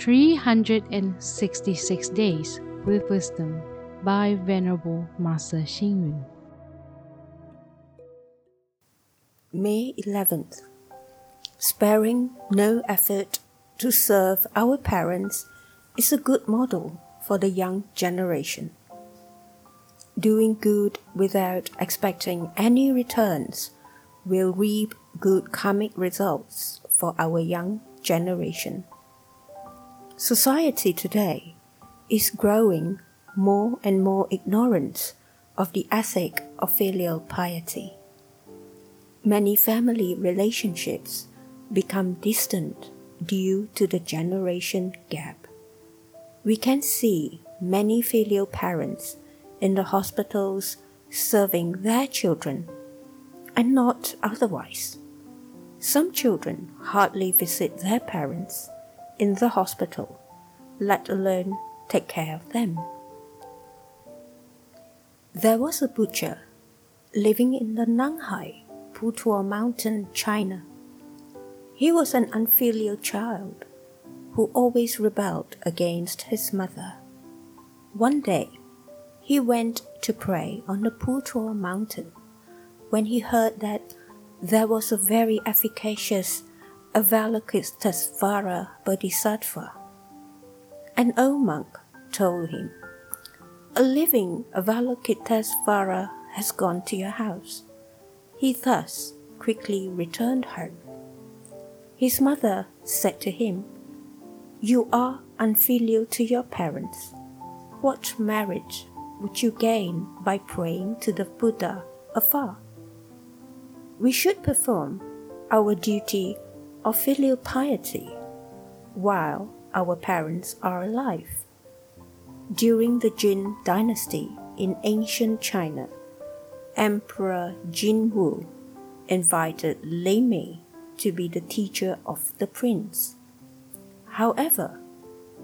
366 Days with Wisdom by Venerable Master Xing Yun. May 11th. Sparing no effort to serve our parents is a good model for the young generation. Doing good without expecting any returns will reap good karmic results for our young generation. Society today is growing more and more ignorant of the ethic of filial piety. Many family relationships become distant due to the generation gap. We can see many filial parents in the hospitals serving their children and not otherwise. Some children hardly visit their parents in the hospital, let alone take care of them. There was a butcher living in the Nanhai Putuo mountain, China. He was an unfilial child who always rebelled against his mother. One day, he went to pray on the Putuo mountain when he heard that there was a very efficacious Avalokitesvara Bodhisattva. An old monk told him, A living Avalokitesvara has gone to your house. He thus quickly returned home. His mother said to him, You are unfilial to your parents. What merit would you gain by praying to the Buddha afar? We should perform our duty of filial piety while our parents are alive. During the Jin dynasty in ancient China, Emperor Jin Wu invited Li Mei to be the teacher of the prince. However,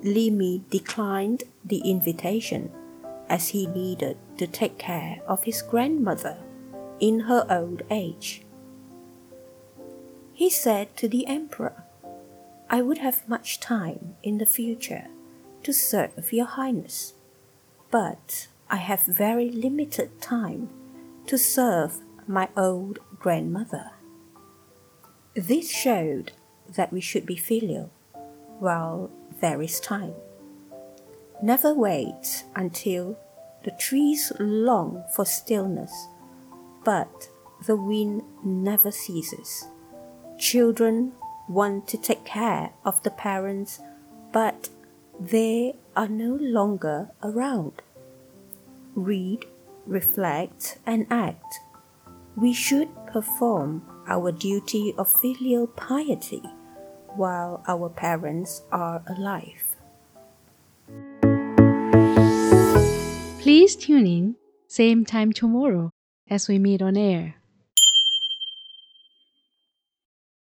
Li Mei declined the invitation as he needed to take care of his grandmother in her old age. He said to the emperor, I would have much time in the future to serve your highness, but I have very limited time to serve my old grandmother. This showed that we should be filial while there is time. Never wait until the trees long for stillness, but the wind never ceases. Children want to take care of the parents, but they are no longer around. Read reflect, and act, we should perform our duty of filial piety while our parents are alive. Please tune in, same time tomorrow as we meet on air.